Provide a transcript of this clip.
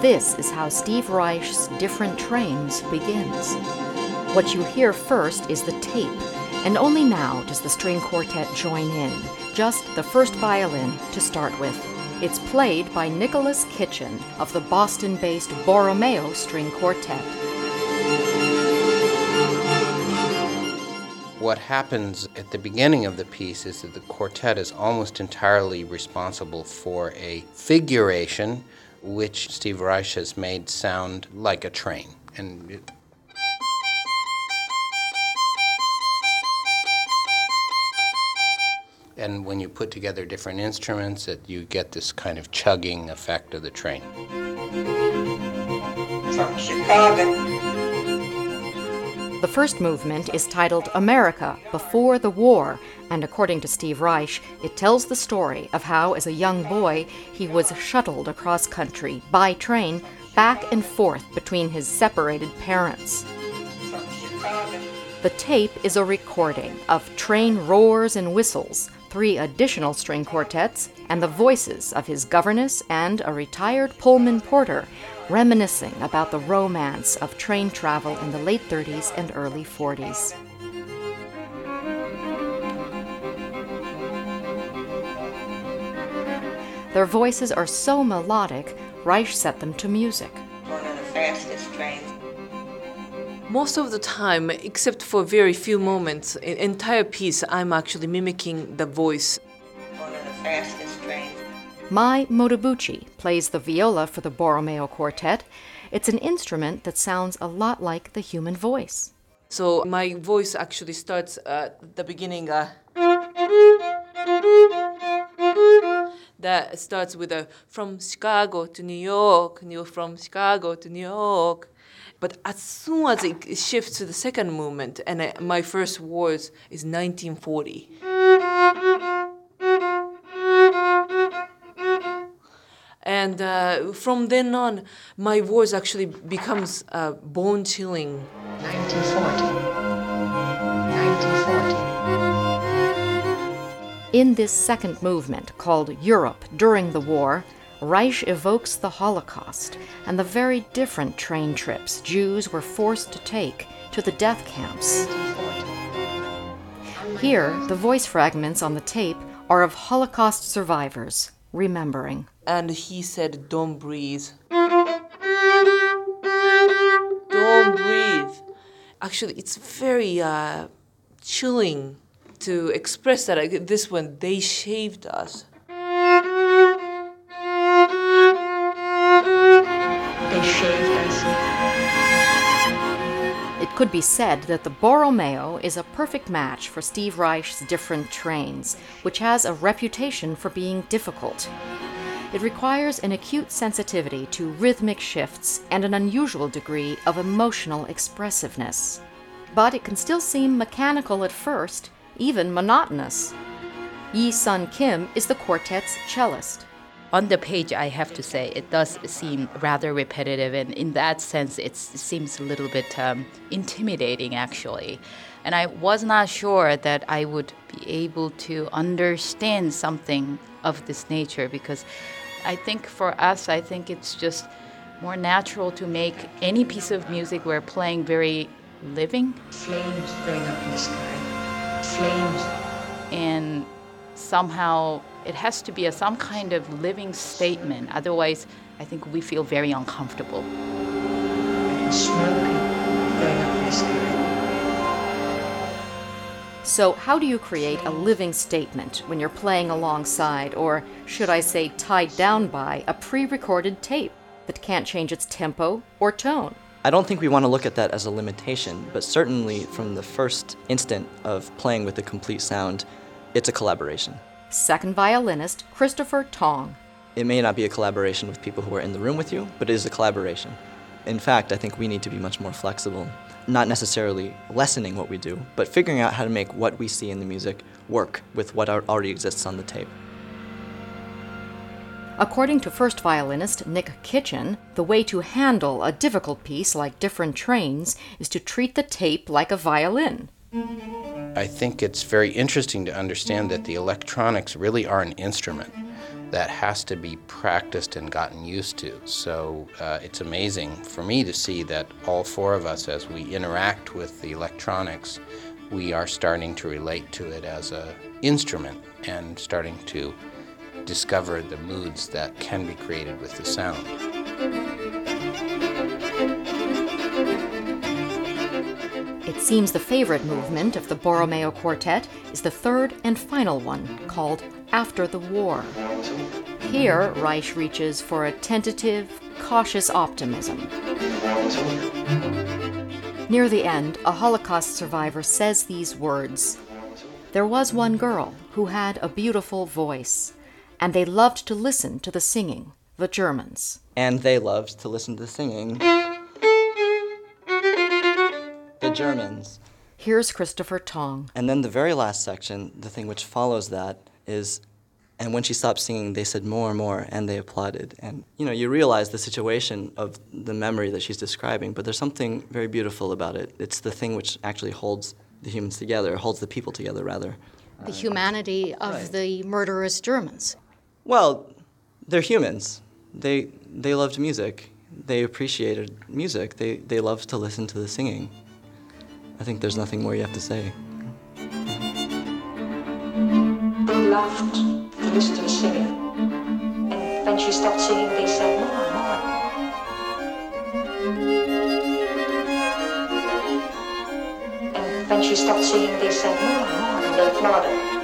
This is how Steve Reich's Different Trains begins. What you hear first is the tape, and only now does the string quartet join in, just the first violin to start with. It's played by Nicholas Kitchen of the Boston based Borromeo String Quartet. What happens at the beginning of the piece is that the quartet is almost entirely responsible for a figuration which Steve Reich has made sound like a train. And it, and when you put together different instruments, it, you get this kind of chugging effect of the train. From Chicago. The first movement is titled America Before the War, and according to Steve Reich, it tells the story of how, as a young boy, he was shuttled across country by train back and forth between his separated parents. The tape is a recording of train roars and whistles, three additional string quartets, and the voices of his governess and a retired Pullman porter reminiscing about the romance of train travel in the late 30s and early 40s. Their voices are so melodic, Reich set them to music. One of the fastest trains. Most of the time, except for very few moments, in entire piece, I'm actually mimicking the voice. One of the fastest trains. Mai Motobuchi plays the viola for the Borromeo Quartet. It's an instrument that sounds a lot like the human voice. So my voice actually starts at the beginning. Uh, that starts with a from Chicago to New York, New from Chicago to New York. But as soon as it shifts to the second movement, and uh, my first words is 1940. And uh, from then on, my voice actually becomes uh, bone chilling. 1940. 1940. In this second movement, called Europe During the War, Reich evokes the Holocaust and the very different train trips Jews were forced to take to the death camps. Here, the voice fragments on the tape are of Holocaust survivors remembering. and he said, Don't breathe. Don't breathe. Actually, it's very uh, chilling to express that. This one, they shaved us. They shaved us. It could be said that the Borromeo is a perfect match for Steve Reich's different trains, which has a reputation for being difficult. It requires an acute sensitivity to rhythmic shifts and an unusual degree of emotional expressiveness. But it can still seem mechanical at first, even monotonous. Yeesun Kim is the quartet's cellist. On the page, I have to say, it does seem rather repetitive, and in that sense, it seems a little bit um, intimidating, actually. And I was not sure that I would be able to understand something of this nature because I think for us, I think it's just more natural to make any piece of music we're playing very living Flames going up in the sky. Flames. and somehow it has to be a, some kind of living statement. Otherwise, I think we feel very uncomfortable. And smoke going up in the sky. So, how do you create a living statement when you're playing alongside, or should I say, tied down by, a pre recorded tape that can't change its tempo or tone? I don't think we want to look at that as a limitation, but certainly from the first instant of playing with a complete sound, it's a collaboration. Second violinist Kristopher Tong. It may not be a collaboration with people who are in the room with you, but it is a collaboration. In fact, I think we need to be much more flexible, not necessarily lessening what we do, but figuring out how to make what we see in the music work with what already exists on the tape. According to first violinist Nick Kitchen, the way to handle a difficult piece like Different Trains is to treat the tape like a violin. I think it's very interesting to understand that the electronics really are an instrument. that has to be practiced and gotten used to. So uh, it's amazing for me to see that all four of us, as we interact with the electronics, we are starting to relate to it as a instrument and starting to discover the moods that can be created with the sound. Seems the favorite movement of the Borromeo Quartet is the third and final one, called After the War. Here, Reich reaches for a tentative, cautious optimism. Near the end, a Holocaust survivor says these words There was one girl who had a beautiful voice, and they loved to listen to the singing, the Germans. And they loved to listen to the singing. The Germans. Here's Kristopher Tong. And then the very last section, the thing which follows that, is and when she stopped singing, they said more and more, and they applauded. And you know, you realize the situation of the memory that she's describing, but there's something very beautiful about it. It's the thing which actually holds the humans together, holds the people together, rather. The humanity of right. the murderous Germans. Well, they're humans. They they loved music. They appreciated music. They they loved to listen to the singing. I think there's nothing more you have to say. They laughed to listen to the singing. And when she stopped singing, they said, more, more. And when she stopped singing, they said, more, more, and they applauded.